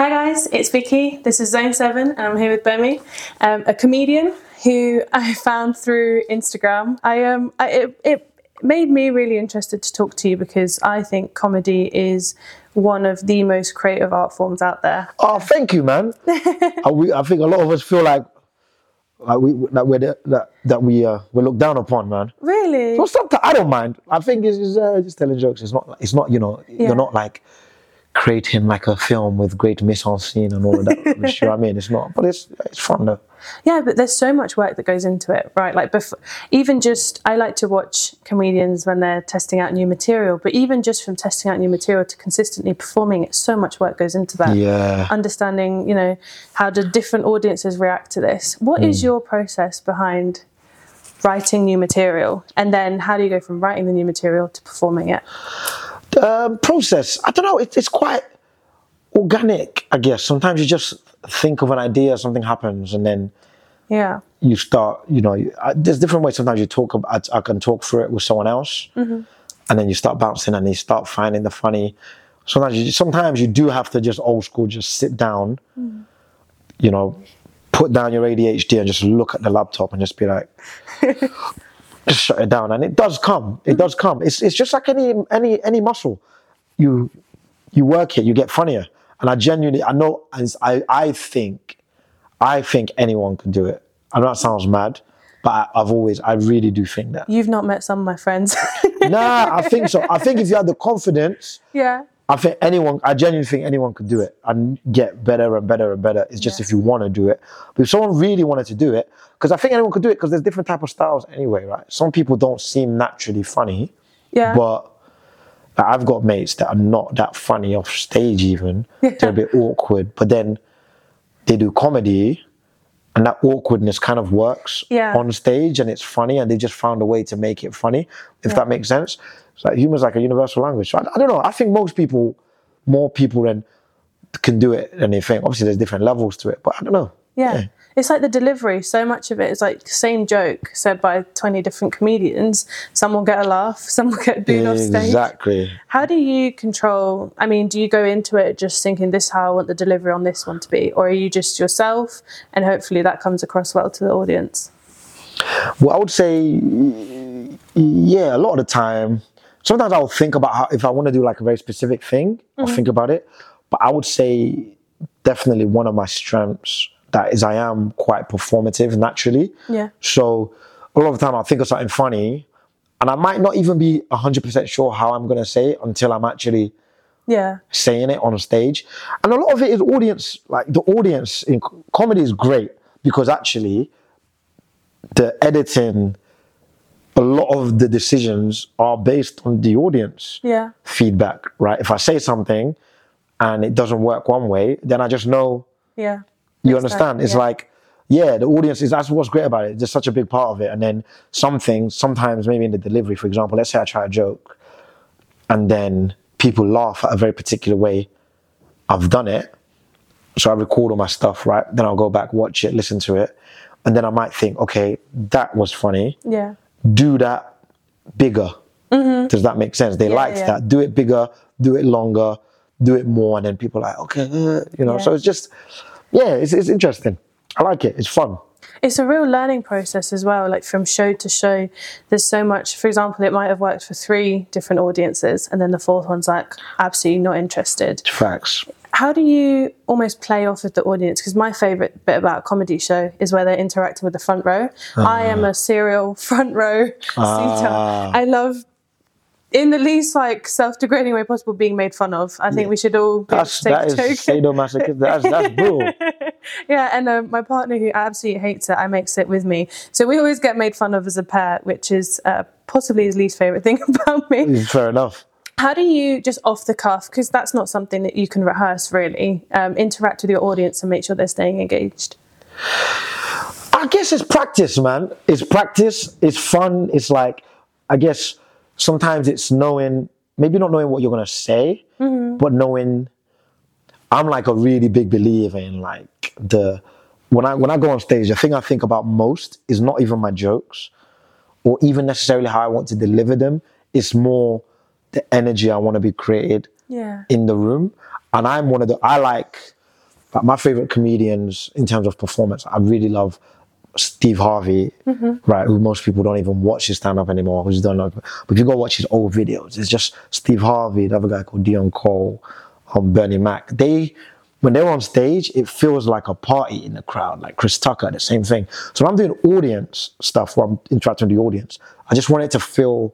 Hi guys, it's Vicky. This is Zone 7 and I'm here with Gbemi, um, a comedian who I found through Instagram. I um I, it, it made me really interested to talk to you because I think comedy is one of the most creative art forms out there. Oh, thank you, man. I, we, I think a lot of us feel like like we that we're that that we uh we're looked down upon, man. Really? So sometimes I don't mind. I think it's just, uh, just telling jokes. It's not. It's not. You know. Yeah. You're not like creating like a film with great mise en scene and all of that. you know what I mean? It's not. But it's it's fun though. Yeah, but there's so much work that goes into it, right? Like, bef- even just, I like to watch comedians when they're testing out new material, but even just from testing out new material to consistently performing it, so much work goes into that. Yeah. Understanding, you know, how do different audiences react to this? What is hmm. your process behind writing new material? And then how do you go from writing the new material to performing it? Um, process. I don't know. It, it's quite organic, I guess. Sometimes you just think of an idea, something happens, and then Yeah. you start. You know, you, uh, there's different ways. Sometimes you talk. About, I, I can talk through it with someone else, and then you start bouncing, and you start finding the funny. Sometimes you sometimes you do have to just old school, just sit down. You know, put down your ADHD and just look at the laptop and just be like. just shut it down and it does come it does come it's, it's just like any any any muscle you you work it you get funnier and i genuinely i know and i i think i think anyone can do it i know that sounds mad but I, i've always i really do think that You've not met some of my friends. nah i think so i think if you had the confidence yeah. I think anyone, I genuinely think anyone could do it and get better and better and better. It's just if you want to do it. But if someone really wanted to do it, because I think anyone could do it because there's different type of styles anyway, right? Some people don't seem naturally funny, Yeah. but like, I've got mates that are not that funny off stage even. They're a bit awkward, but then they do comedy and that awkwardness kind of works Yeah. on stage and it's funny and they just found a way to make it funny, if that makes sense. It's like humor's like a universal language. So I, I don't know. I think most people, more people than can do it than they think. Obviously, there's different levels to it, but I don't know. Yeah. It's like the delivery. So much of it is like same joke said by 20 different comedians. Some will get a laugh, some will get booed off stage. Exactly. How do you control? I mean, do you go into it just thinking this is how I want the delivery on this one to be, or are you just yourself and hopefully that comes across well to the audience? Well, I would say, yeah, a lot of the time. Sometimes I'll think about how if I want to do like a very specific thing, I'll mm-hmm. think about it. But I would say definitely one of my strengths that is I am quite performative naturally. Yeah. So a lot of the time I'll think of something funny, and I might not even be hundred percent sure how I'm gonna say it until I'm actually Yeah. saying it on stage. And a lot of it is audience, like the audience in comedy is great because actually the editing, a lot of the decisions are based on the audience Yeah. feedback, right? If I say something and it doesn't work one way, then I just know Yeah. You understand? It's yeah. like, yeah, the audience is that's what's great about it. There's such a big part of it. And then something, sometimes maybe in the delivery, for example, let's say I try a joke and then people laugh at a very particular way. I've done it. So I record all my stuff, right? Then I'll go back, watch it, listen to it. And then I might think, okay, that was funny. Yeah. Do that bigger. Does that make sense? They Mm-hmm. Yeah, liked yeah. that. Do it bigger, do it longer, do it more. And then people are like, okay, uh, you know, so it's just, yeah, it's, it's interesting. I like it. It's fun. it's a real learning process as well like from show to show there's so much for example it might have worked for three different audiences and then the fourth one's like absolutely not interested Facts. how do you almost play off of the audience because my favorite bit about a comedy show is where they're interacting with the front row i am a serial front row seater Ah. i love in the least like self-degrading way possible being made fun of i think we should all be That's, a joke sadomasochism. That's, that's brutal. yeah, and uh, my partner who absolutely hates it, I make sit with me. So we always get made fun of as a pair, which is uh, possibly his least favorite thing about me. Fair enough. How do you just off the cuff, because that's not something that you can rehearse really, um, interact with your audience and make sure they're staying engaged? I guess it's practice, man. It's practice. It's fun. It's like, I guess sometimes it's knowing, maybe not knowing what you're gonna say, mm-hmm. but knowing. I'm like a really big believer in like the when I when I go on stage, the thing I think about most is not even my jokes, or even necessarily how I want to deliver them. It's more the energy I want to be created Yeah. in the room. And I'm one of the I like Like my favorite comedians in terms of performance, I really love Steve Harvey, right? Who most people don't even watch his stand up anymore. Who's done, like, but if you go watch his old videos, it's just Steve Harvey, the other guy called Deon Cole, um, Bernie Mac. They, when they're on stage, it feels like a party in the crowd. Like Chris Tucker, the same thing. So when I'm doing audience stuff, where I'm interacting with the audience, I just want it to feel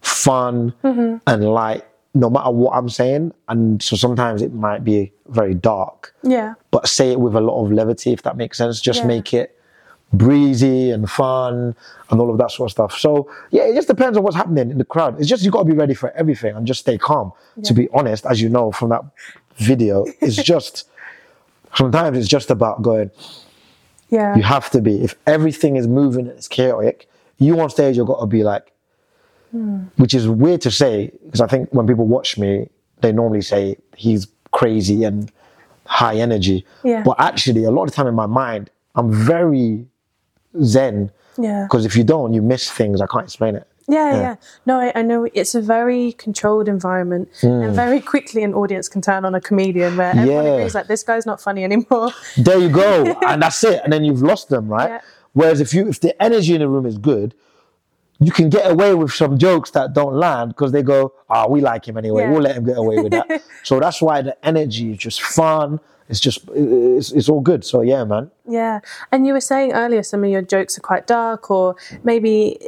fun and light, no matter what I'm saying. And so sometimes it might be very dark Yeah. but say it with a lot of levity, if that makes sense. Just Yeah. make it breezy and fun and all of that sort of stuff. So yeah, it just depends on what's happening in the crowd. It's just you got to be ready for everything and just stay calm. To be honest, as you know from that video, it's just sometimes it's just about going. Yeah. You have to be. If everything is moving and it's chaotic, you on stage you've got to be like, hmm. which is weird to say because I think when people watch me, they normally say he's crazy and high energy. Yeah. But actually, a lot of time in my mind, I'm very zen Yeah. because if you don't, you miss things. I can't explain it. Yeah, yeah. No, I, I know it's a very controlled environment, Hmm. and very quickly an audience can turn on a comedian where everyone Yeah. agrees like this guy's not funny anymore. There you go, and that's it. And then you've lost them, right? Yeah. Whereas if you if the energy in the room is good, you can get away with some jokes that don't land because they go, "Ah, we like him anyway. Yeah. We'll let him get away with that." so that's why the energy is just fun. It's just it's, it's all good. So yeah, man. Yeah, and you were saying earlier some of your jokes are quite dark or maybe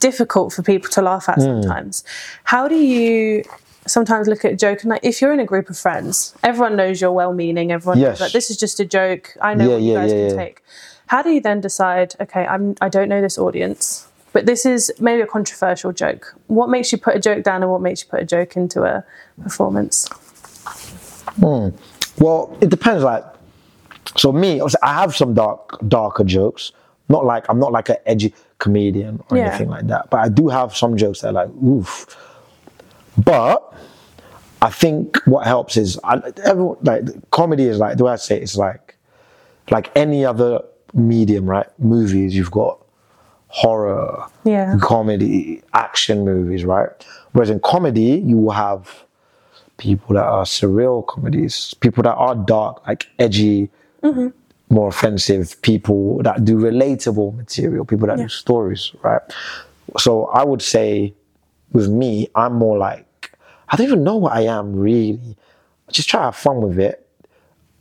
difficult for people to laugh Hmm. at sometimes. How do you sometimes look at a joke and like if you're in a group of friends, everyone knows you're well-meaning. Everyone Yes. knows that this is just a joke. I know Yeah, what you yeah, guys yeah, can take. How do you then decide? Okay, I'm I don't know this audience. But this is maybe a controversial joke. What makes you put a joke down and what makes you put a joke into a performance? Well, it depends. Like, so me, I have some dark, darker jokes. Not like I'm not like an edgy comedian or Yeah. anything like that, but I do have some jokes that are like oof. But I think what helps is I, everyone like comedy is like the way I say it, it's like like any other medium, right? Movies, you've got horror, Yeah. comedy, action movies, right? Whereas in comedy, you will have people that are surreal comedies, people that are dark, like edgy, mm-hmm. more offensive, people that do relatable material, people that do stories, right? So I would say with me, I'm more like, I don't even know what I am really. I just try to have fun with it.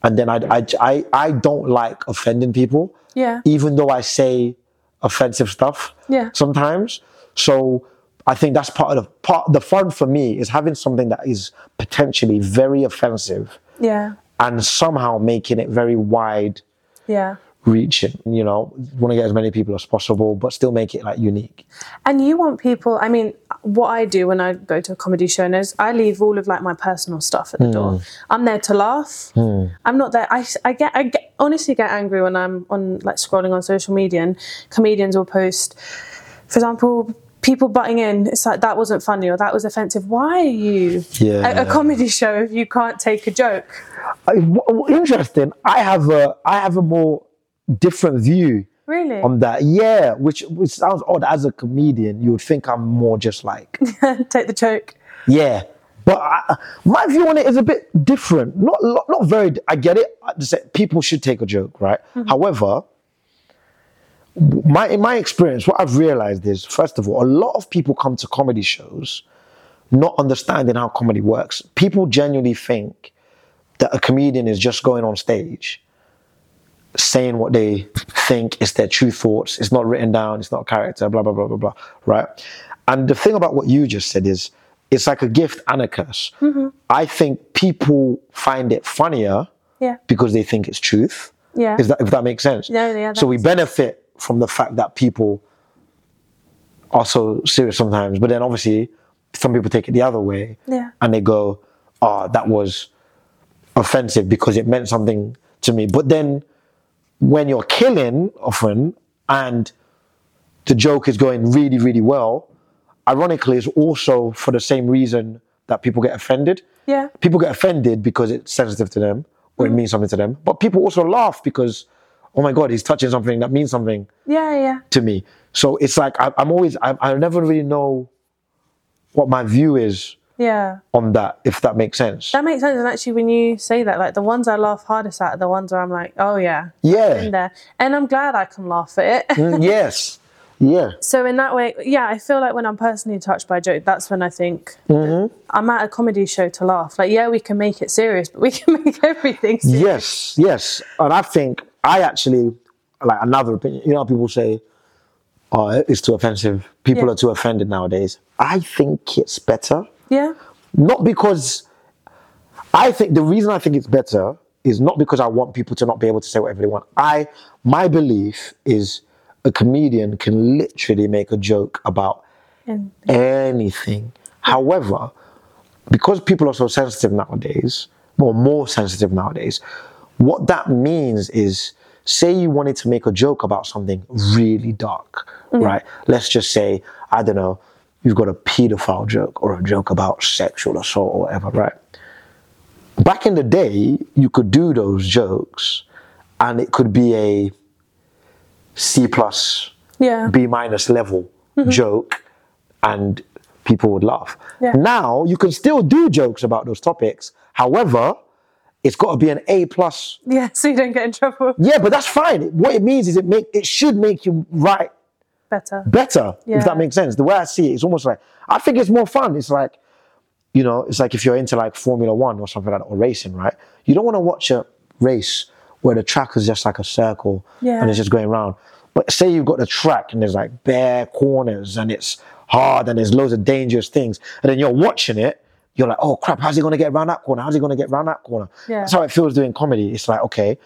And then I, I, I, I don't like offending people Yeah. even though I say offensive stuff Yeah. sometimes. So I think that's part of the part the fun for me is having something that is potentially very offensive Yeah. and somehow making it very wide Yeah. reaching. You know, want to get as many people as possible, but still make it like unique. And you want people, I mean, what I do when I go to a comedy show is I leave all of like my personal stuff at the door. Hmm. I'm there to laugh. Hmm. I'm not there. I, I get, I get, honestly get angry when I'm on like scrolling on social media and comedians will post, for example, people butting in. It's like, that wasn't funny or that was offensive. Why are you Yeah. at a comedy show if you can't take a joke? I- w- w- interesting. I have a I have a more different view Really? on that. Yeah, which which sounds odd as a comedian. You would think I'm more just like take the joke. Yeah, but I, my view on it is a bit different. Not not, very. I get it. I just say People should take a joke, right? Mm-hmm. However, my in my experience, what I've realized is, first of all, a lot of people come to comedy shows not understanding how comedy works. People genuinely think that a comedian is just going on stage saying what they think is their true thoughts. It's not written down. It's not a character. Blah blah blah blah blah. Right. And the thing about what you just said is, it's like a gift and a curse. I think people find it funnier Yeah. because they think it's truth. Yeah. Is that if that makes sense? Yeah, yeah, so we benefit from the fact that people are so serious sometimes, but then obviously some people take it the other way. Yeah. And they go, "Oh, that was offensive because it meant something to me." But then when you're killing often and the joke is going really, really well, ironically, it's also for the same reason that people get offended. Yeah. People get offended because it's sensitive to them or it mm-hmm. means something to them. But people also laugh because, oh my God, he's touching something that means something Yeah. Yeah. to me. So it's like I, I'm always, I, I never really know what my view is Yeah. on that, if that makes sense. That makes sense. And actually, when you say that, like the ones I laugh hardest at are the ones where I'm like, oh yeah, yeah, in there. And I'm glad I can laugh at it. Mm, yes. Yeah. so in that way, yeah, I feel like when I'm personally touched by a joke, that's when I think Mm-hmm. I'm at a comedy show to laugh. Like, yeah, we can make it serious, but we can make everything serious. Yes, yes. And I think I actually like another opinion. You know, how people say, "Oh, it's too offensive." People Yeah. are too offended nowadays. I think it's better, Yeah. not because I think the reason I think it's better is not because I want people to not be able to say whatever they want. I my belief is a comedian can literally make a joke about And anything. However, because people are so sensitive nowadays, or more sensitive nowadays, what that means is say you wanted to make a joke about something really dark, mm-hmm. right? Let's just say, I don't know, you've got a pedophile joke or a joke about sexual assault or whatever, right? Back in the day, you could do those jokes and it could be a C plus yeah. B minus level mm-hmm. joke and people would laugh. Yeah. Now you can still do jokes about those topics. However, it's got to be an A plus. Yeah. So you don't get in trouble. Yeah, but that's fine. What it means is it make it should make you write Better. better, Yeah. if that makes sense. The way I see it, it's almost like I think it's more fun. It's like, you know, it's like if you're into like Formula One or something like that, or racing, right? You don't want to watch a race where the track is just like a circle Yeah. and it's just going round. But say you've got the track and there's like bare corners and it's hard and there's loads of dangerous things, and then you're watching it. You're like, oh crap, how's he gonna get around that corner? How's he gonna get around that corner? Yeah. That's how it feels doing comedy. It's like, okay,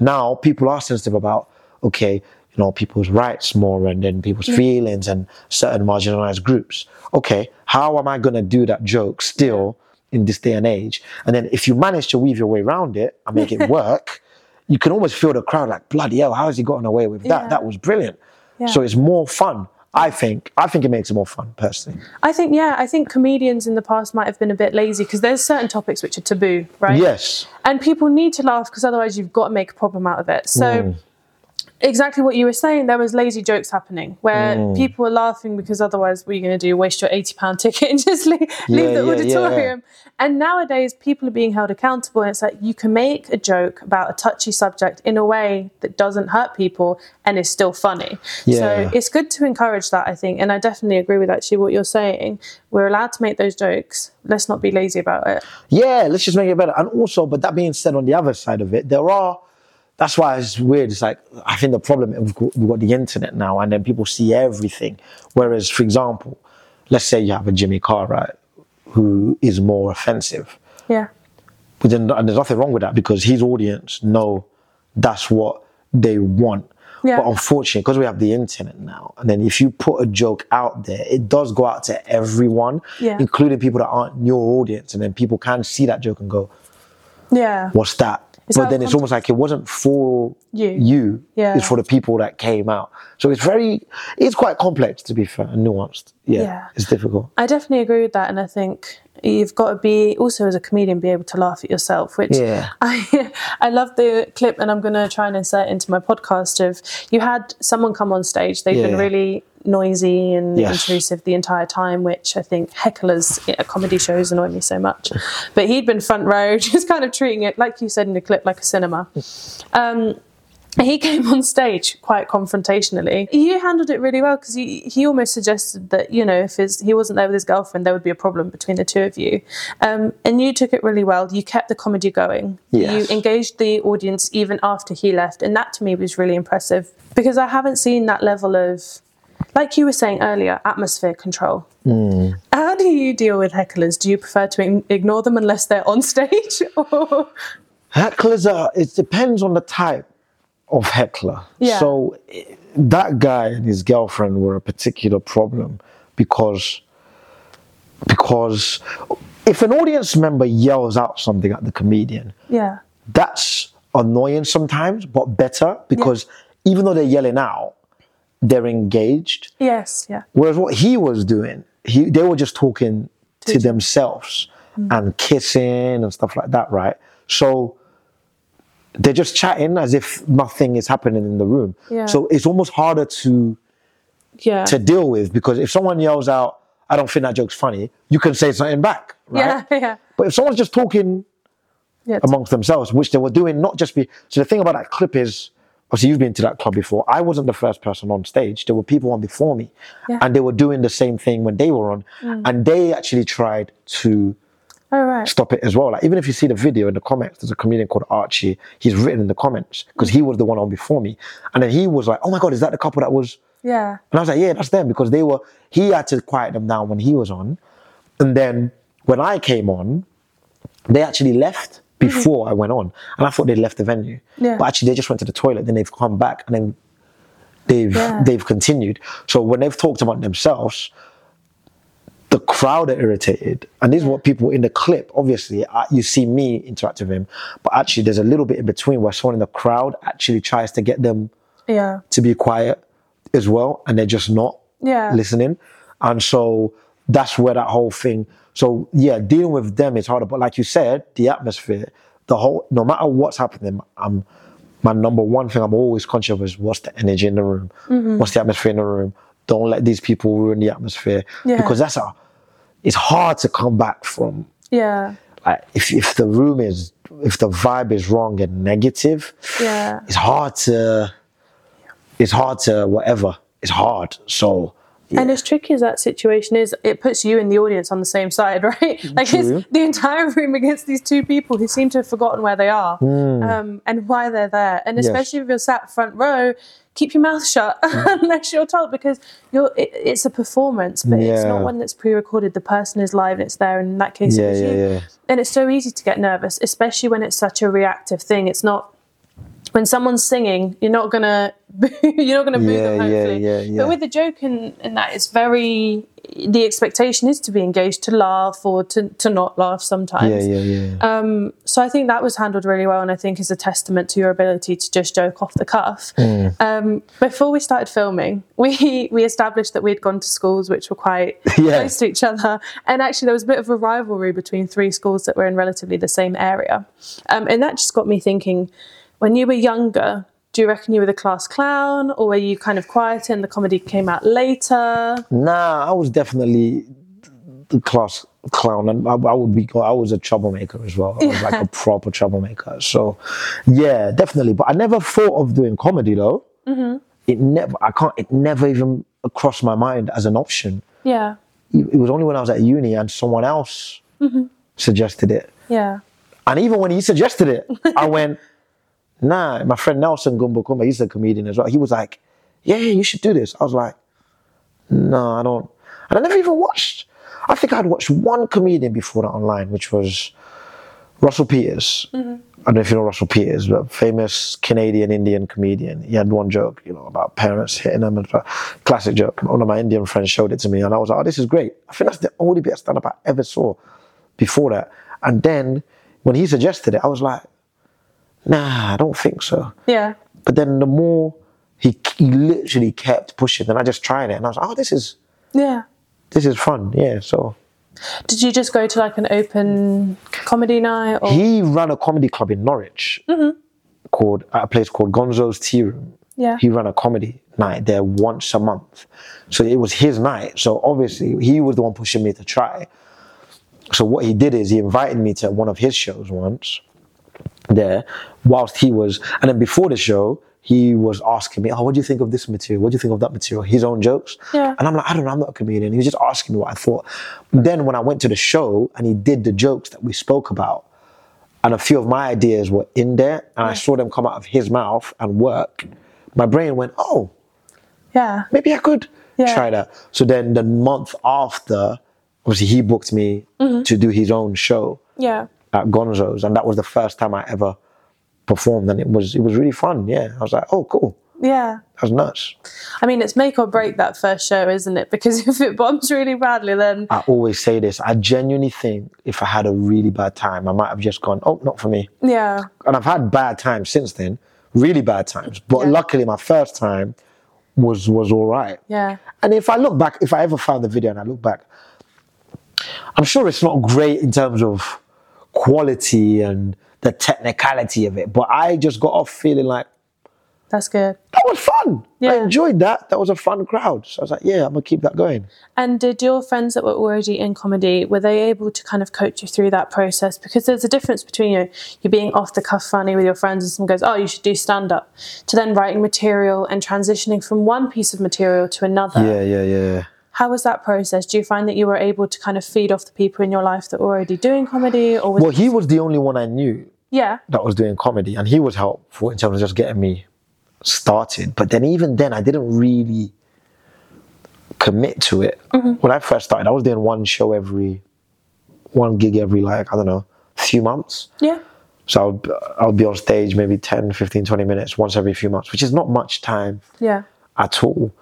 now people are sensitive about, okay, you know, people's rights more and then people's feelings and certain marginalized groups. Okay, how am I gonna do that joke still in this day and age? And then if you manage to weave your way around it and make it work, you can almost feel the crowd like, bloody hell, how has he gotten away with that? Yeah. That was brilliant. Yeah. So it's more fun. I think. I think it makes it more fun, personally. I think, yeah, I think comedians in the past might have been a bit lazy because there's certain topics which are taboo, right? Yes. And people need to laugh because otherwise you've got to make a problem out of it. So, hmm. Exactly what you were saying, there was lazy jokes happening where mm. people were laughing because otherwise, what are you going to do? Waste your £80 ticket and just leave, leave Yeah, the yeah, yeah. auditorium. And nowadays, people are being held accountable. And it's like you can make a joke about a touchy subject in a way that doesn't hurt people and is still funny. Yeah. So, it's good to encourage that, I think. And I definitely agree with actually what you're saying. We're allowed to make those jokes. Let's not be lazy about it. Yeah, let's just make it better. And also, but that being said, on the other side of it, there are. That's why it's weird. It's like I think the problem we've got, we've got the internet now, and then people see everything. Whereas, for example, let's say you have a Jimmy Carr, right, who is more offensive. Yeah. But then, and there's nothing wrong with that because his audience know that's what they want. Yeah. But unfortunately, because we have the internet now, and then if you put a joke out there, it does go out to everyone, Yeah. including people that aren't your audience, and then people can see that joke and go, Yeah. what's that? But then it's almost like it wasn't for You. You. Yeah. It's for the people that came out. So it's very, it's quite complex to be fair and nuanced. Yeah. Yeah. It's difficult. I definitely agree with that, and I think you've got to be also as a comedian be able to laugh at yourself. Which Yeah. I I love the clip, and I'm going to try and insert into my podcast of you had someone come on stage. They've been really noisy and Yes. intrusive the entire time, which I think hecklers at comedy shows annoy me so much. But he'd been front row, just kind of treating it like you said in the clip, like a cinema. Um, he came on stage quite confrontationally. You handled it really well because he, he almost suggested that, you know, if his, he wasn't there with his girlfriend, there would be a problem between the two of you. Um, and you took it really well. You kept the comedy going. Yes. You engaged the audience even after he left. And that to me was really impressive because I haven't seen that level of, like you were saying earlier, atmosphere control. Hmm. How do you deal with hecklers? Do you prefer to ignore them unless they're on stage? or Hecklers are, it depends on the type of heckler. Yeah. So that guy and his girlfriend were a particular problem because, because if an audience member yells out something at the comedian, yeah, that's annoying sometimes, but better because even though they're yelling out, they're engaged. yes, yeah, Whereas what he was doing, he they were just talking to each- themselves mm. and kissing and stuff like that, right? So they're just chatting as if nothing is happening in the room. Yeah. So it's almost harder to yeah. to deal with because if someone yells out, I don't think that joke's funny, you can say something back, right? Yeah, yeah. But if someone's just talking Yeah, amongst themselves, which they were doing, not just be. So the thing about that clip is, obviously, you've been to that club before. I wasn't the first person on stage. There were people on before me, Yeah. and they were doing the same thing when they were on, mm. and they actually tried to oh right. stop it as well. Like even if you see the video in the comments, there's a comedian called Archie. He's written in the comments because he was the one on before me, and then he was like, "Oh my god, is that the couple that was?" Yeah. And I was like, "Yeah, that's them," because they were. He had to quiet them down when he was on, and then when I came on, they actually left before I went on, and I thought they'd left the venue. Yeah. But actually, they just went to the toilet. Then they've come back, and then they've Yeah. they've continued. So when they've talked about themselves, the crowd are irritated, and this is what people in the clip. Obviously, uh, you see me interact with him, but actually, there's a little bit in between where someone in the crowd actually tries to get them Yeah. to be quiet as well, and they're just not Yeah. listening. And so that's where that whole thing. So yeah, dealing with them is harder. But like you said, the atmosphere, the whole, no matter what's happening, I'm my number one thing I'm always conscious of is what's the energy in the room, Mm-hmm. what's the atmosphere in the room. Don't let these people ruin the atmosphere Yeah. because that's a. It's hard to come back from Yeah. like if if the room is if the vibe is wrong and negative Yeah. it's hard to it's hard to whatever it's hard so And as tricky as that situation is, it puts you and the audience on the same side, right? Like True. it's the entire room against these two people who seem to have forgotten where they are Hmm. um, and why they're there. And especially if you're sat front row, keep your mouth shut unless you're told because you're. It, it's a performance, but it's not one that's pre-recorded. The person is live and it's there. And in that case, it was yeah you. yeah And it's so easy to get nervous, especially when it's such a reactive thing. It's not when someone's singing, you're not gonna you're not gonna boo Yeah, them. Hopefully, yeah, yeah. but with the joke and, and that, it's very the expectation is to be engaged, to laugh or to, to not laugh sometimes. yeah yeah yeah Um, so I think that was handled really well, and I think is a testament to your ability to just joke off the cuff. Hmm. Um, before we started filming, we we established that we'd gone to schools which were quite Yeah. close to each other, and actually there was a bit of a rivalry between three schools that were in relatively the same area, um, and that just got me thinking. When you were younger, do you reckon you were the class clown, or were you kind of quieter and the comedy came out later? nah i was definitely the class clown and I, I would be i was a troublemaker as well. I was like a proper troublemaker. So yeah definitely but i never thought of doing comedy though. Mm-hmm. it never i can't it never even crossed my mind as an option. Yeah, it was only when i was at uni and someone else Mm-hmm. suggested it. Yeah, And even when he suggested it, I went, nah. My friend Nelson Gumbo Kumba, he's a comedian as well. He was like, yeah, yeah, you should do this. I was like, no, I don't. And I never even watched. I think I'd watched one comedian before that online, which was Russell Peters. Mm-hmm. I don't know if you know Russell Peters, but famous Canadian Indian comedian. He had one joke, you know, about parents hitting him. And a classic joke. One of my Indian friends showed it to me, and I was like, oh, this is great. I think that's the only bit of stand up I ever saw before that. And then when he suggested it, I was like, nah, I don't think so. yeah, But then the more he, he literally kept pushing, and I just tried it, and I was like, oh, this is yeah. this is fun, yeah. So Did you just go to like an open comedy night? Or he ran a comedy club in Norwich mm-hmm. called at a place called Gonzo's Tea Room. yeah, He ran a comedy night there once a month, so it was his night. So obviously he was the one pushing me to try. So what he did is he invited me to one of his shows once there, whilst he was, and then before the show, he was asking me, "Oh, what do you think of this material? What do you think of that material?" His own jokes, Yeah. and I'm like, "I don't know, I'm not a comedian." He was just asking me what I thought. Then when I went to the show and he did the jokes that we spoke about, and a few of my ideas were in there, and I saw them come out of his mouth and work, my brain went, "Oh, yeah, maybe I could Yeah. try that. So then the month after, obviously he booked me Mm-hmm. to do his own show yeah. At Gonzo's, and that was the first time I ever performed, and it was it was really fun. Yeah, I was like, oh, cool, Yeah. that was nuts. I mean, it's make or break that first show, isn't it? Because if it bombs really badly, then I always say this. I genuinely think if I had a really bad time, I might have just gone, oh, not for me. yeah, And I've had bad times since then, really bad times. But Yeah. luckily, my first time was was all right. yeah, And if I look back, if I ever found the video and I look back, I'm sure it's not great in terms of quality and the technicality of it, but I just got off feeling like That's good. That was fun. Yeah. I enjoyed that. That was a fun crowd. So I was like, yeah, I'm gonna keep that going. And did your friends that were already in comedy were they able to kind of coach you through that process? Because there's a difference between you know, you being off the cuff funny with your friends and someone goes, "Oh, you should do stand up," to then writing material and transitioning from one piece of material to another. Yeah, yeah, yeah. How was that process? Do you find that you were able to kind of feed off the people in your life that were already doing comedy, or was Well, he was the only one I knew yeah, that was doing comedy, and he was helpful in terms of just getting me started. But then, even then, I didn't really commit to it. Mm-hmm. When I first started, I was doing one show every, one gig every like I don't know, few months. yeah, So I'll, I would be on stage maybe 10, 15, 20 minutes once every few months, which is not much time yeah, at all.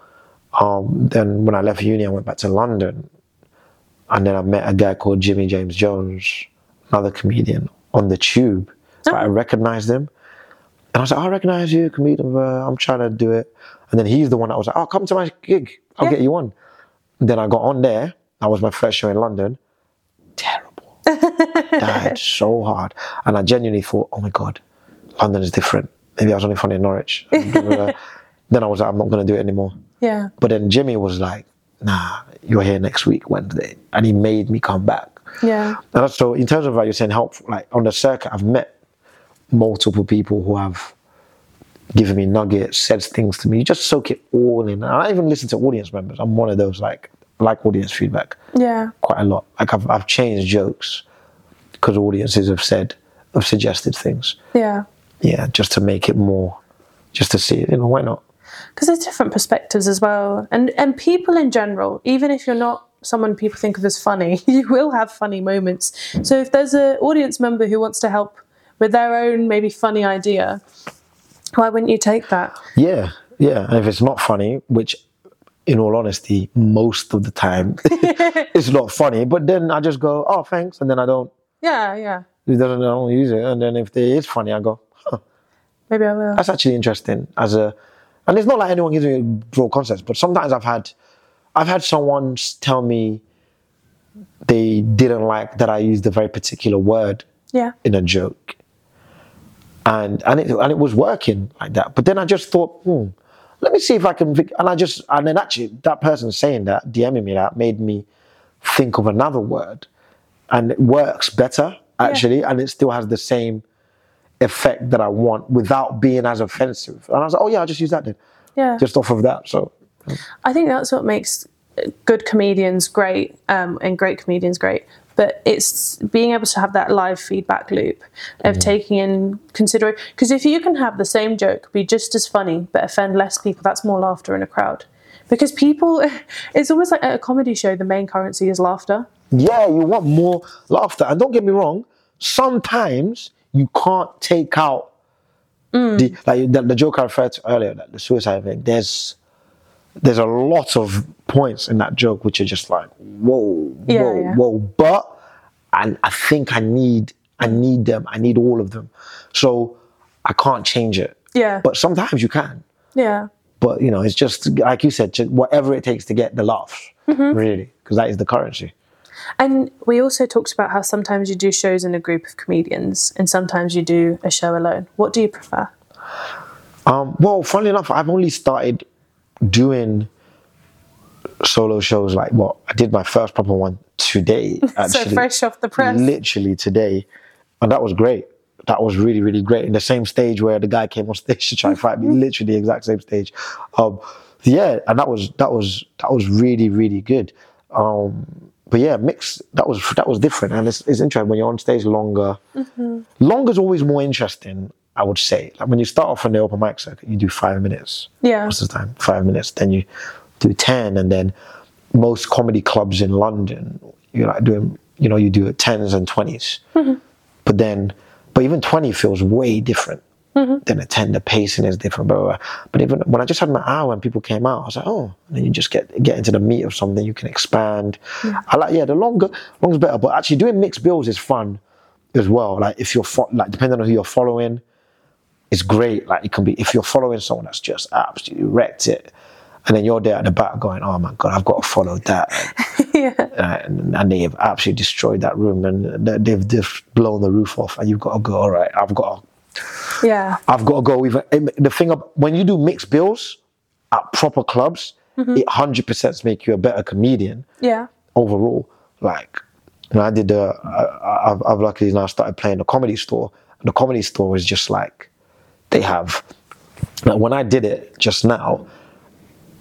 Um, then when I left uni, I went back to London, and then I met a guy called Jimmy James Jones, another comedian, on the tube. So I recognized him, and I was like, "I recognize you, comedian. Uh, I'm trying to do it." And then he's the one that was like, "Oh, come to my gig. I'll Yeah. get you on." Then I got on there. That was my first show in London. Terrible. Died so hard, and I genuinely thought, "Oh my god, London is different." Maybe I was only funny in Norwich. then I was like, "I'm not going to do it anymore." Yeah, But then Jimmy was like, nah, you're here next week, Wednesday. And he made me come back. yeah, And so in terms of like you're saying helpful, like on the circuit, I've met multiple people who have given me nuggets, said things to me. You just soak it all in. And I even listen to audience members. I'm one of those like like audience feedback yeah, quite a lot. Like I've I've changed jokes because audiences have said have suggested things. yeah. Yeah, just to make it more just to see it. You know, why not? Because there's different perspectives as well. And and people in general even if you're not someone people think of as funny you will have funny moments. So if there's an audience member who wants to help with their own maybe funny idea why wouldn't you take that? Yeah, yeah. And if it's not funny, which in all honesty, most of the time it's not funny, but then I just go, oh, thanks. And then I don't, yeah yeah. It doesn't, I don't use it. And then if it is funny, I go, huh, maybe i will. That's actually interesting. As a, and it's not like anyone gives me broad concepts, but sometimes I've had, I've had someone tell me they didn't like that I used a very particular word yeah in a joke. And and it and it was working like that. But then I just thought, hmm, let me see if I can and I just and then actually that person saying that, DMing me that made me think of another word. And it works better actually, and it still has the same effect that I want without being as offensive. And I was like, oh yeah, I'll just use that then. yeah Just off of that. So I think that's what makes good comedians great um, and great comedians great. But it's being able to have that live feedback loop of taking in consideration. Because if you can have the same joke be just as funny but offend less people, that's more laughter in a crowd. Because people, it's almost like at a comedy show, the main currency is laughter. Yeah, you want more laughter. And don't get me wrong, sometimes you can't take out the like the, the joke I referred to earlier, like the suicide thing. There's there's a lot of points in that joke which are just like, whoa, Yeah, whoa, yeah. whoa. But and I think I need I need them. I need all of them. So I can't change it. Yeah. But sometimes you can. Yeah. But you know, it's just like you said, whatever it takes to get the laughs, Mm-hmm. really, because that is the currency. And we also talked about how sometimes you do shows in a group of comedians and sometimes you do a show alone. What do you prefer? Um, well, funnily enough, I've only started doing solo shows like well, I did my first proper one today. Actually, so fresh off the press. literally today, and that was great. That was really, really great. In the same stage where the guy came on stage to try and fight me, literally the exact same stage. Um, yeah, and that was that was that was really, really good. Um, but yeah, mix that was that was different, and it's, it's interesting when you're on stage longer. Mm-hmm. Longer is always more interesting. I would say, like when you start off on the open mic circuit, you do five minutes Yeah. most of the time, five minutes. Then you do ten, and then most comedy clubs in London, you're like doing, you know, you do tens and 20s mm-hmm. But then, but even twenty feels way different than a ten. The pacing is different, blah, blah, blah. But even when I just had my hour and people came out, I was like, oh, and then you just get get into the meat of something. You can expand. I like, yeah, the longer, longer's better. But actually, doing mixed bills is fun as well. Like if you're fo- like depending on who you're following it's great. Like it can be if you're following someone that's just absolutely wrecked it, and then you're there at the back going, "Oh my god, I've got to follow that," yeah. uh, and, and they have absolutely destroyed that room, and they- they've just blown the roof off, and you've got to go, "All right, I've got to Yeah. I've got to go even the thing of when you do mixed bills at proper clubs, it hundred percent make you a better comedian Yeah. overall. Like, know, I did the, I, I've, I've luckily now started playing the comedy store. And the comedy store is just like, they have, like when I did it just now,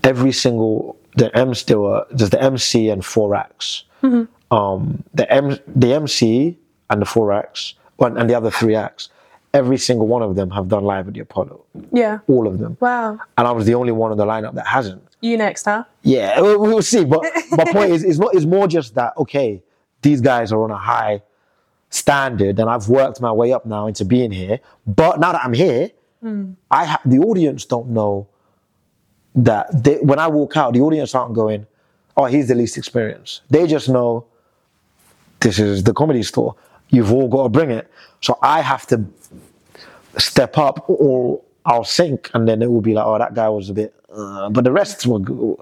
every single, the there were, there's the MC and four acts. Um, the M, the MC and the four acts, well, and the other three acts, every single one of them have done live at the Apollo. Yeah. All of them. Wow. And I was the only one in the lineup that hasn't. You next, huh? Yeah, we- we'll see. But my point is, it's not. It's more just that. Okay, these guys are on a high standard, and I've worked my way up now into being here. But now that I'm here, hmm. I ha- the audience don't know that they, when I walk out, the audience aren't going, "Oh, he's the least experienced." They just know this is the comedy store. You've all got to bring it. So I have to step up, or I'll sink, and then it will be like, "Oh, that guy was a bit." Uh, but the rest were good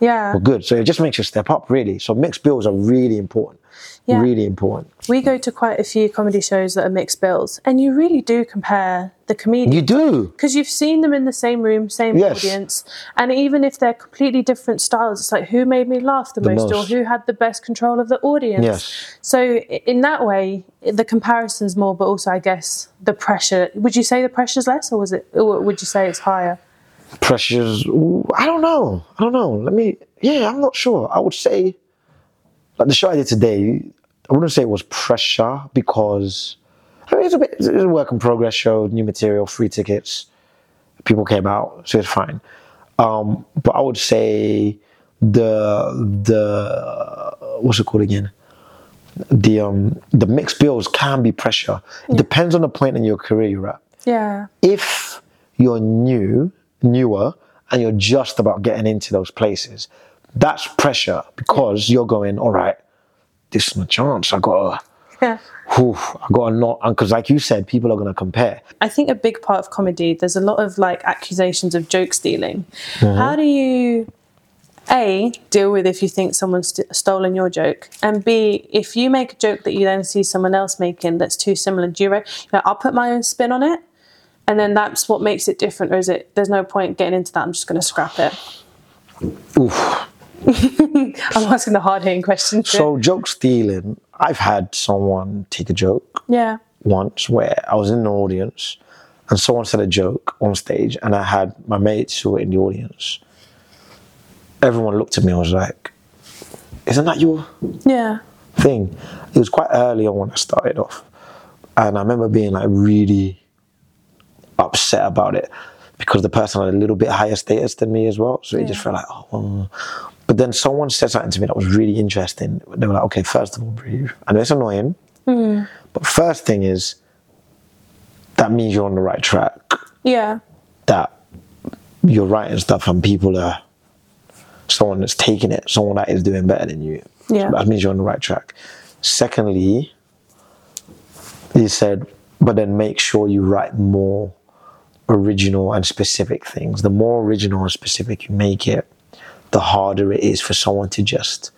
Yeah. were good. So it just makes you step up, really. So mixed bills are really important. Yeah. Really important. We go to quite a few comedy shows that are mixed bills, and you really do compare the comedians. You do. because you've seen them in the same room, same Yes. audience, and even if they're completely different styles, it's like who made me laugh the, most, or who had the best control of the audience. Yes. So in that way, the comparison's more, but also I guess the pressure. Would you say the pressure's less, or was it? Or would you say it's higher? Pressures. I don't know. I don't know. Let me. Yeah, I'm not sure. I would say, like the show I did today, I wouldn't say it was pressure because I mean, it's a bit. A work in progress show, new material, free tickets. People came out, so it's fine. Um, but I would say the the what's it called again? The um the mixed bills can be pressure. It depends on the point in your career you're at. Yeah. if you're new, newer, and you're just about getting into those places, that's pressure because you're going, all right, this is my chance. I gotta, Yeah. whew, I gotta not, And because like you said, people are gonna compare. I think a big part of comedy, there's a lot of like accusations of joke stealing. Mm-hmm. How do you, A, deal with if you think someone's st- stolen your joke? And B, if you make a joke that you then see someone else making that's too similar, do you, re- you know, I'll put my own spin on it and then that's what makes it different? Or is it, there's no point getting into that, I'm just going to scrap it? Oof. I'm asking the hard hitting questions. So joke stealing, I've had someone take a joke yeah. once where I was in the audience and someone said a joke on stage and I had my mates who were in the audience. Everyone looked at me and was like, isn't that your Yeah. thing. It was quite early on when I started off, and I remember being like really upset about it because the person had a little bit higher status than me as well. So it just felt like, oh. well. But then someone said something to me that was really interesting. They were like, okay, first of all, breathe. And it's annoying. Hmm. But first thing is, that means you're on the right track. Yeah. That you're writing stuff and people are someone that's taking it, someone that is doing better than you. Yeah. So that means you're on the right track. Secondly, he said, but then make sure you write more original and specific things. The more original and specific you make it, the harder it is for someone to just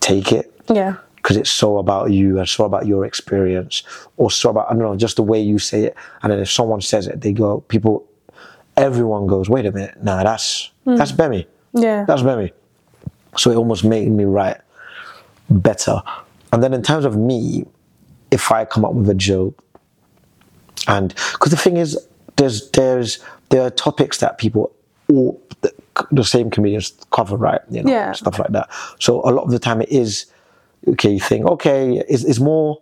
take it. Yeah. because it's so about you and so about your experience or so about I don't know just the way you say it. And then if someone says it they go people everyone goes wait a minute. Nah that's hmm. that's Gbemi. Yeah. that's Gbemi. So it almost made me write better. And then in terms of me if I come up with a joke and because the thing is there's there's there are topics that people all the, same comedians cover right you know Yeah. stuff like that. So a lot of the time it is okay you think okay it's, it's more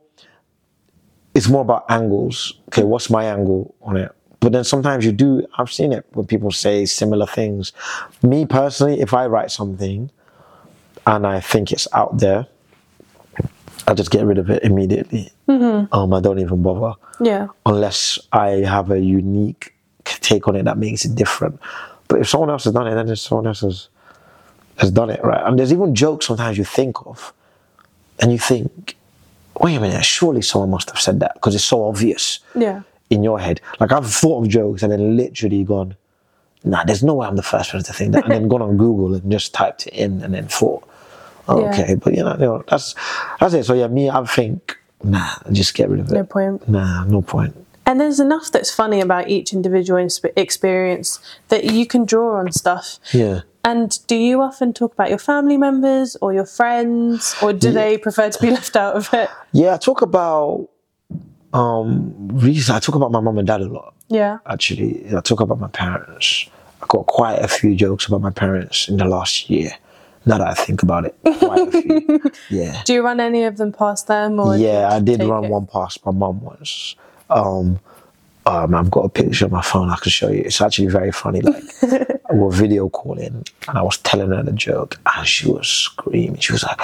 it's more about angles. Okay what's my angle on it? But then sometimes you do i've seen it when people say similar things. Me personally if i write something and i think it's out there i just get rid of it immediately. Um i don't even bother. Yeah. unless I have a unique take on it that makes it different. But if someone else has done it, then someone else has has done it, right? And there's even jokes sometimes you think of, and you think, wait a minute, surely someone must have said that because it's so obvious Yeah. in your head. Like I've thought of jokes and then literally gone, nah, there's no way I'm the first person to think that, and then gone on Google and just typed it in and then thought, oh, Yeah. okay, but you know, you know, that's that's it. So yeah, me, I think, nah, just get rid of it. No point. Nah, no point. And there's enough that's funny about each individual experience that you can draw on stuff. Yeah. And do you often talk about your family members or your friends, or do they prefer to be left out of it? Yeah, I talk about um reason I talk about my mum and dad a lot. Yeah. Actually, I talk about my parents. I got quite a few jokes about my parents in the last year. Now that I think about it, quite a few. Yeah. Do you run any of them past them, or Yeah, I did run it? one past my mum once. Um, um, I've got a picture on my phone I can show you. It's actually very funny. Like, we were video calling and I was telling her the joke and she was screaming. She was like,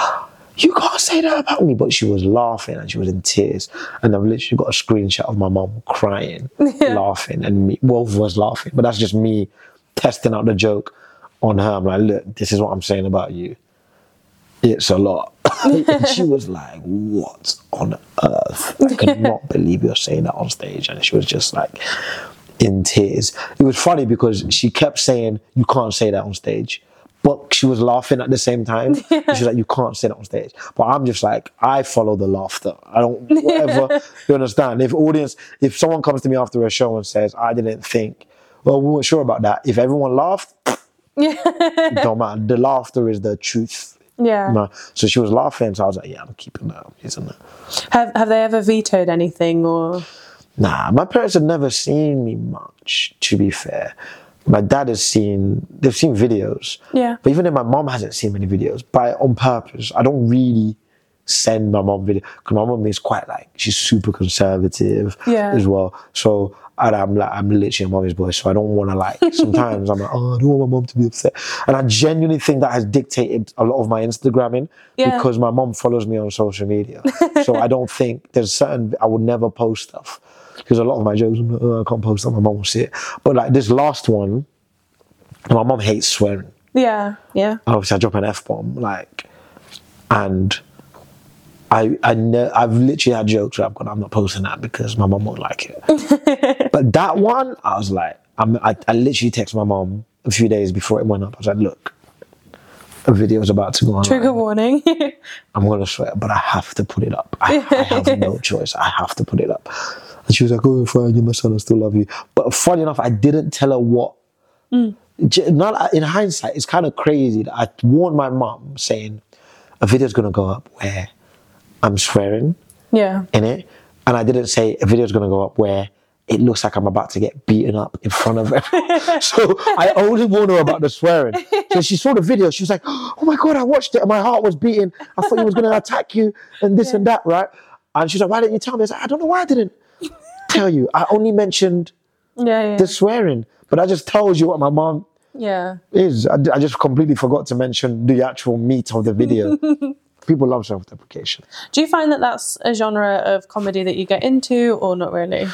You can't say that about me. But she was laughing and she was in tears. And I've literally got a screenshot of my mum crying, laughing, and me. Wolf was laughing. But that's just me testing out the joke on her. I'm like, Look, this is what I'm saying about you it's a lot. And she was like, What on earth? I could not believe you're saying that on stage. And she was just like in tears. It was funny because she kept saying, You can't say that on stage. But she was laughing at the same time. She's like, You can't say that on stage. But I'm just like, I follow the laughter. I don't, whatever. you understand? If audience, if someone comes to me after a show and says, I didn't think, well, we weren't sure about that. If everyone laughed, it don't matter. The laughter is the truth. Yeah. No. So she was laughing, so I was like, yeah, I'm keeping that, isn't it? Have Have they ever vetoed anything, or Nah, my parents have never seen me much, to be fair. My dad has seen, they've seen videos. Yeah. But even then, my mom hasn't seen many videos, by on purpose. I don't really send my mom video, because my mom is quite like, she's super conservative Yeah. as well. So, and I'm like, I'm literally a mommy's boy, so I don't want to like, sometimes I'm like, oh, I don't want my mom to be upset. And I genuinely think that has dictated a lot of my Instagramming Yeah. because my mom follows me on social media. so I don't think there's certain, I would never post stuff. Because a lot of my jokes, I'm like, oh, I can't post that, my mom will see it. But like this last one, my mom hates swearing. yeah, yeah, Obviously, I drop an F bomb, like, and I, I ne- I've literally had jokes where I've gone, I'm not posting that because my mom won't like it. but that one, I was like, I'm, I, I literally texted my mom a few days before it went up. I was like, look, a video's about to go on. trigger warning. I'm gonna swear, but I have to put it up. I, I have no choice. I have to put it up. And she was like, "Oh, fine, you're my son. I still love you." But funny enough, I didn't tell her what. Mm. J- Not uh, in hindsight, it's kind of crazy that I warned my mom saying a video's gonna go up where I'm swearing yeah, in it, and I didn't say a video's gonna go up where it looks like I'm about to get beaten up in front of everyone. so I only warned her about the swearing. So she saw the video, she was like, "Oh my god, I watched it, and my heart was beating. I thought he was gonna attack you and this and that, right?" And she's like, "Why didn't you tell me?" I was like, "I don't know why I didn't tell you. I only mentioned yeah, yeah. the swearing, but I just told you what my mom yeah. is. I, I just completely forgot to mention the actual meat of the video." People love self-deprecation. Do you find that that's a genre of comedy that you get into, or not really?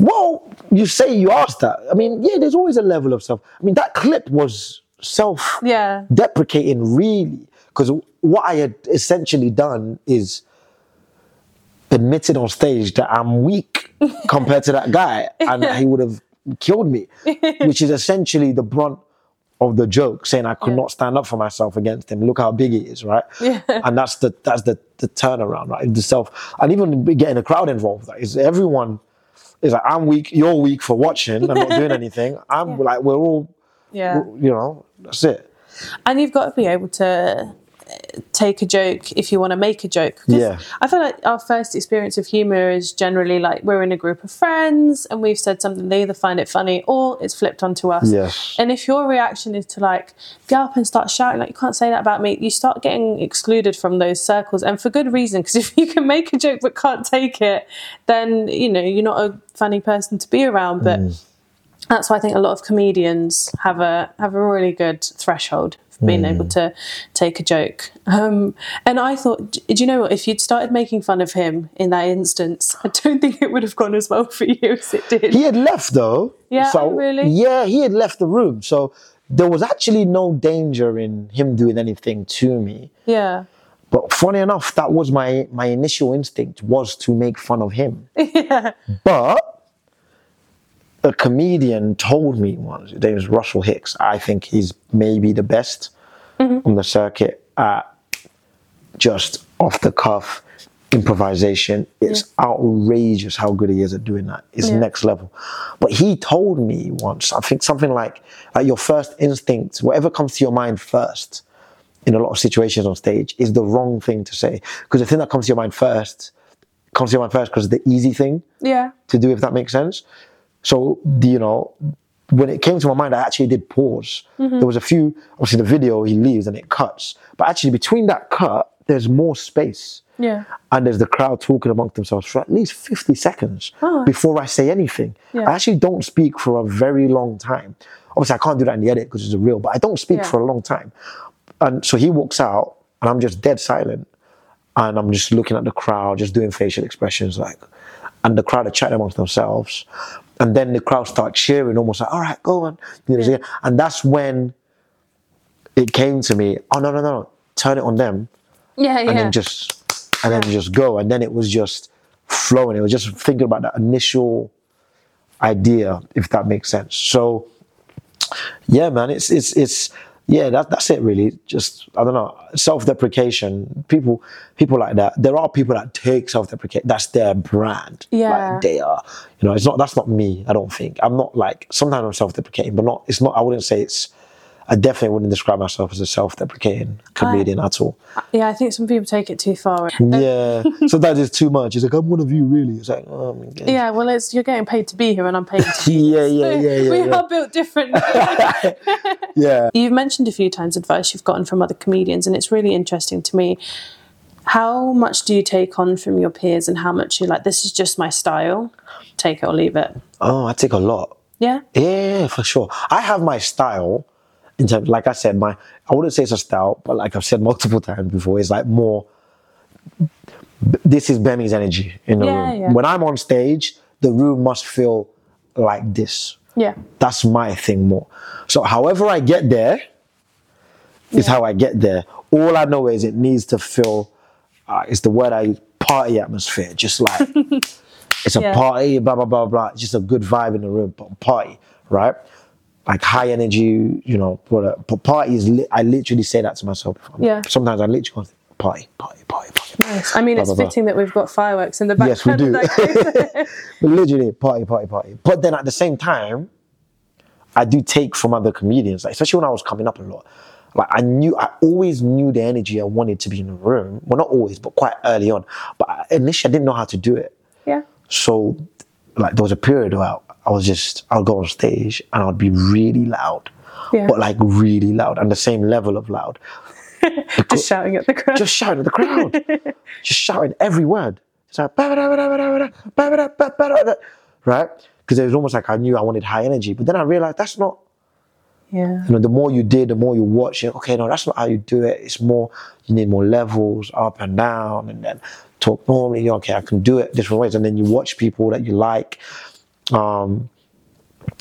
Well, you say you asked that. I mean, yeah, there's always a level of self. I mean, that clip was self Yeah, deprecating, really, because what I had essentially done is admitted on stage that I'm weak compared to that guy, and he would have killed me, which is essentially the brunt of the joke, saying I could not stand up for myself against him. Look how big he is, right? Yeah. And that's the that's the the turnaround, right? The self, and even getting a crowd involved. Like, is everyone is like I'm weak, you're weak for watching and not doing anything. I'm like we're all, yeah. you know, that's it. And you've got to be able to take a joke if you want to make a joke. Yeah. I feel like our first experience of humour is generally like we're in a group of friends and we've said something, they either find it funny or it's flipped onto us. Yes. And if your reaction is to like get up and start shouting, like, you can't say that about me, you start getting excluded from those circles. And for good reason, because if you can make a joke but can't take it, then, you know, you're not a funny person to be around. But mm. That's why I think a lot of comedians have a have a really good threshold for being able to take a joke. Um, and I thought, do you know what? If you'd started making fun of him in that instance, I don't think it would have gone as well for you as it did. He had left though. Yeah, So really? yeah, he had left the room. So there was actually no danger in him doing anything to me. Yeah, But funny enough, that was my my initial instinct was to make fun of him. yeah, But a comedian told me once, his name is Russell Hicks. I think he's maybe the best Mm-hmm. on the circuit at just off the cuff, improvisation. It's outrageous how good he is at doing that. It's Yeah. next level. But he told me once, I think something like, like your first instinct, whatever comes to your mind first, in a lot of situations on stage, is the wrong thing to say. Because the thing that comes to your mind first comes to your mind first because it's the easy thing Yeah. to do, if that makes sense. So, you know, when it came to my mind, I actually did pause. Mm-hmm. There was a few, obviously, the video he leaves and it cuts, but actually, between that cut, there's more space. Yeah. And there's the crowd talking amongst themselves for at least 50 seconds Oh. before I say anything. Yeah. I actually don't speak for a very long time. Obviously, I can't do that in the edit because it's a real, but I don't speak Yeah. for a long time. And so he walks out, and I'm just dead silent and I'm just looking at the crowd, just doing facial expressions, like, and the crowd are chatting amongst themselves, and then the crowd start cheering, almost like, "All right, go on," you know, and that's when it came to me. Oh no, no, no, no! Turn it on them, Yeah. Yeah. and then just, and then just go, and then it was just flowing. It was just thinking about that initial idea, if that makes sense. So, yeah, man, it's it's it's yeah, that, that's it really. Just I don't know, self-deprecation. People people like that. There are people that take self-deprecation. That's their brand. Yeah. like they are. You know, it's not. That's not me. I don't think. I'm not like. Sometimes I'm self-deprecating, but not. It's not. I wouldn't say it's. I definitely wouldn't describe myself as a self-deprecating comedian at all. yeah. I think some people take it too far. Yeah, sometimes it's too much. It's like I'm one of you, really. It's like, oh. Yeah. Well, it's you're getting paid to be here, and I'm paid. To Yeah, yeah, yeah, yeah. we yeah. are built differently. yeah. You've mentioned a few times advice you've gotten from other comedians, and it's really interesting to me. How much do you take on from your peers, and how much you're like, this is just my style, take it or leave it? Oh, I take a lot. Yeah, Yeah, for sure. I have my style in terms, like I said, my I wouldn't say it's a style, but like I've said multiple times before, it's like more. This is Gbemi's energy in the Yeah, room. yeah. When I'm on stage, the room must feel like this. yeah, That's my thing more. So, however I get there, is Yeah. how I get there. All I know is it needs to feel. Uh, it's the word I use, party atmosphere. Just like it's a Yeah. party, blah blah blah blah. It's just a good vibe in the room, but party, right? Like high energy, you know. But party is. Li- I literally say that to myself. Yeah. Sometimes I literally go, party, party, party, party. nice. I mean, Blah, it's blah, blah. fitting that we've got fireworks in the background. Yes, we do. literally party, party, party. But then at the same time, I do take from other comedians, like, especially when I was coming up a lot. Like I knew, I always knew the energy I wanted to be in the room. Well, not always, but quite early on. But initially, I didn't know how to do it. yeah, So, like, there was a period where I was just, I'll go on stage and I'd be really loud, Yeah. but like really loud and the same level of loud. just shouting at the crowd. Just shouting at the crowd, just shouting every word. It's like, right? Because it was almost like I knew I wanted high energy, but then I realized that's not yeah, you know, the more you did, the more you watch it. Okay, no, that's not how you do it. It's more, you need more levels, up and down, and then talk normally. Okay, I can do it different ways. And then you watch people that you like. Um,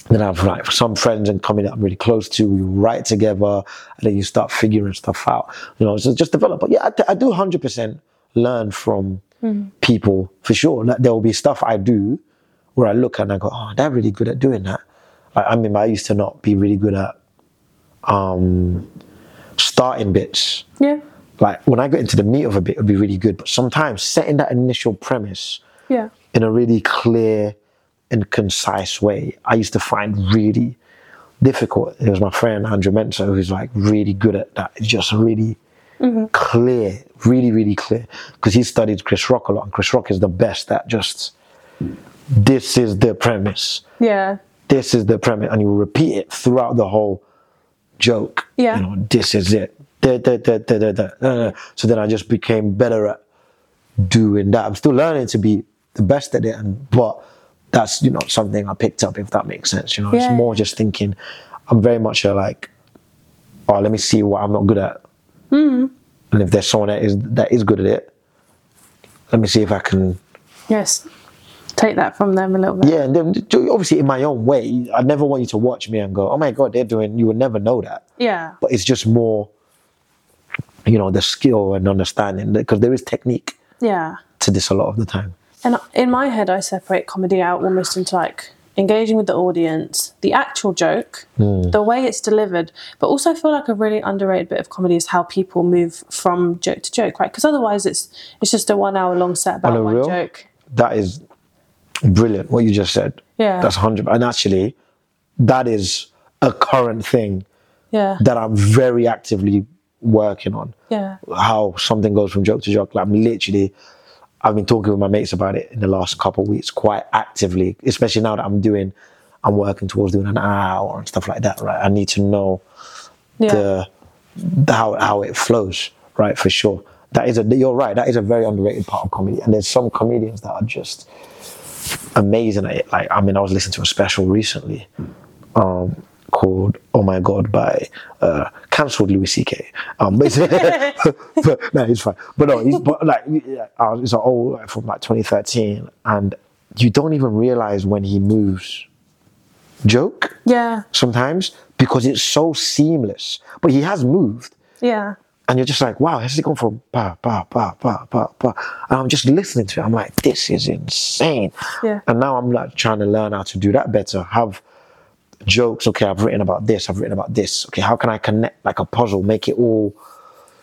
then I have like some friends and coming that I'm really close to. We write together, and then you start figuring stuff out. You know, so just develop. But yeah, I, I do 100% learn from people for sure. Like, there will be stuff I do where I look and I go, oh, they're really good at doing that. Like, I mean, I used to not be really good at um, starting bits. yeah, Like when I got into the meat of a bit, it would be really good. But sometimes setting that initial premise yeah, in a really clear and concise way, I used to find really difficult. It was my friend Andrew Mensa who's like really good at that. It's just really mm-hmm. clear, really, really clear. Because he studied Chris Rock a lot, and Chris Rock is the best at just this is the premise yeah, this is the premise, and you repeat it throughout the whole joke. Yeah. You know, this is it. Da, da, da. So then I just became better at doing that. I'm still learning to be the best at it, and but that's you know something I picked up if that makes sense. You know, Yeah. it's more just thinking. I'm very much a like, oh, let me see what I'm not good at, Mm-hmm. and if there's someone that is that is good at it, let me see if I can yes. Take that from them a little bit. Yeah, and then obviously in my own way, I never want you to watch me and go, "Oh my god, they're doing." You would never know that, Yeah, but it's just more, you know, the skill and understanding because there is technique yeah. to this a lot of the time. And in my head, I separate comedy out almost into like engaging with the audience, the actual joke, Hmm. the way it's delivered, but also I feel like a really underrated bit of comedy is how people move from joke to joke, right? Because otherwise it's it's just a one hour long set about a one real? joke. That is brilliant. What you just said. Yeah. That's hundred. And actually, that is a current thing Yeah. that I'm very actively working on. Yeah. How something goes from joke to joke. Like I'm literally, I've been talking with my mates about it in the last couple of weeks quite actively, especially now that I'm doing, I'm working towards doing an hour and stuff like that. Right. I need to know Yeah. the, the how how it flows. Right. For sure. That is a. You're right. That is a very underrated part of comedy. And there's some comedians that are just amazing at it. Like, I mean, I was listening to a special recently um, called "Oh My God" by uh, cancelled Louis C.K. Um, but, but no, he's fine. But no, he's but like yeah, uh, it's an old like, from like 2013, and you don't even realize when he moves joke Yeah. sometimes because it's so seamless. But he has moved Yeah. and you're just like, wow, has it gone from ba ba ba ba ba ba? And I'm just listening to it. I'm like, this is insane. Yeah. And now I'm like trying to learn how to do that better. Have jokes. Okay, I've written about this. I've written about this. Okay, how can I connect like a puzzle, make it all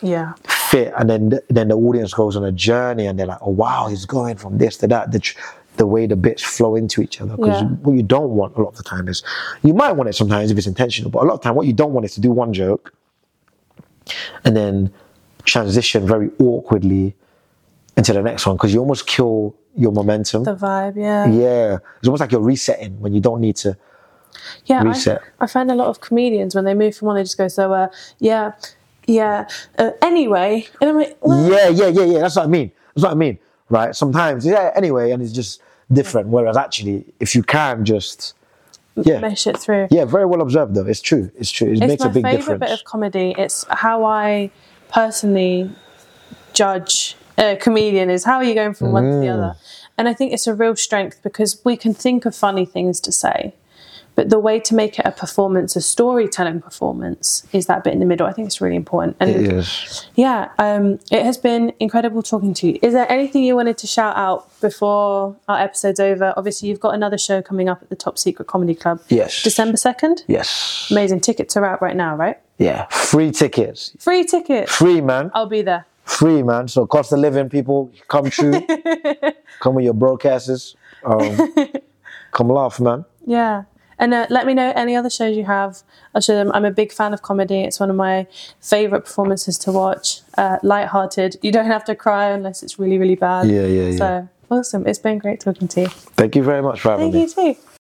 Yeah. fit, and then then the audience goes on a journey, and they're like, oh wow, he's going from this to that. The tr- the way the bits flow into each other. Because Yeah. what you don't want a lot of the time is, you might want it sometimes if it's intentional, but a lot of time what you don't want is to do one joke and then transition very awkwardly into the next one because you almost kill your momentum. The vibe, yeah. yeah, it's almost like you're resetting when you don't need to. Yeah, reset. I, I find a lot of comedians when they move from one, they just go, so, uh, yeah, yeah, uh, anyway. And I'm like, well, Yeah, yeah, yeah, yeah. That's what I mean. That's what I mean, right? Sometimes, yeah. Anyway, and it's just different. Whereas actually, if you can just, yeah, mesh it through. yeah, very well observed though. It's true. It's true. It it's makes a big difference. My favorite bit of comedy. It's how I personally judge a comedian is how are you going from one to the Mm. other. And I think it's a real strength because we can think of funny things to say, but the way to make it a performance, a storytelling performance, is that bit in the middle. I think it's really important. And it is. yeah, um, it has been incredible talking to you. Is there anything you wanted to shout out before our episode's over? Obviously, you've got another show coming up at the Top Secret Comedy Club. Yes. December 2nd? Yes. Amazing. Tickets are out right now, right? Yeah. Free tickets. Free tickets. Free, man. I'll be there. Free, man. So cost of living, people, come true. come with your broadcasters. Um, come laugh, man. Yeah. And uh, let me know any other shows you have. I'll show them. I'm a big fan of comedy. It's one of my favourite performances to watch. Uh, light-hearted. You don't have to cry unless it's really, really bad. Yeah, yeah, yeah. So awesome. It's been great talking to you. Thank you very much for having Thank me. you too.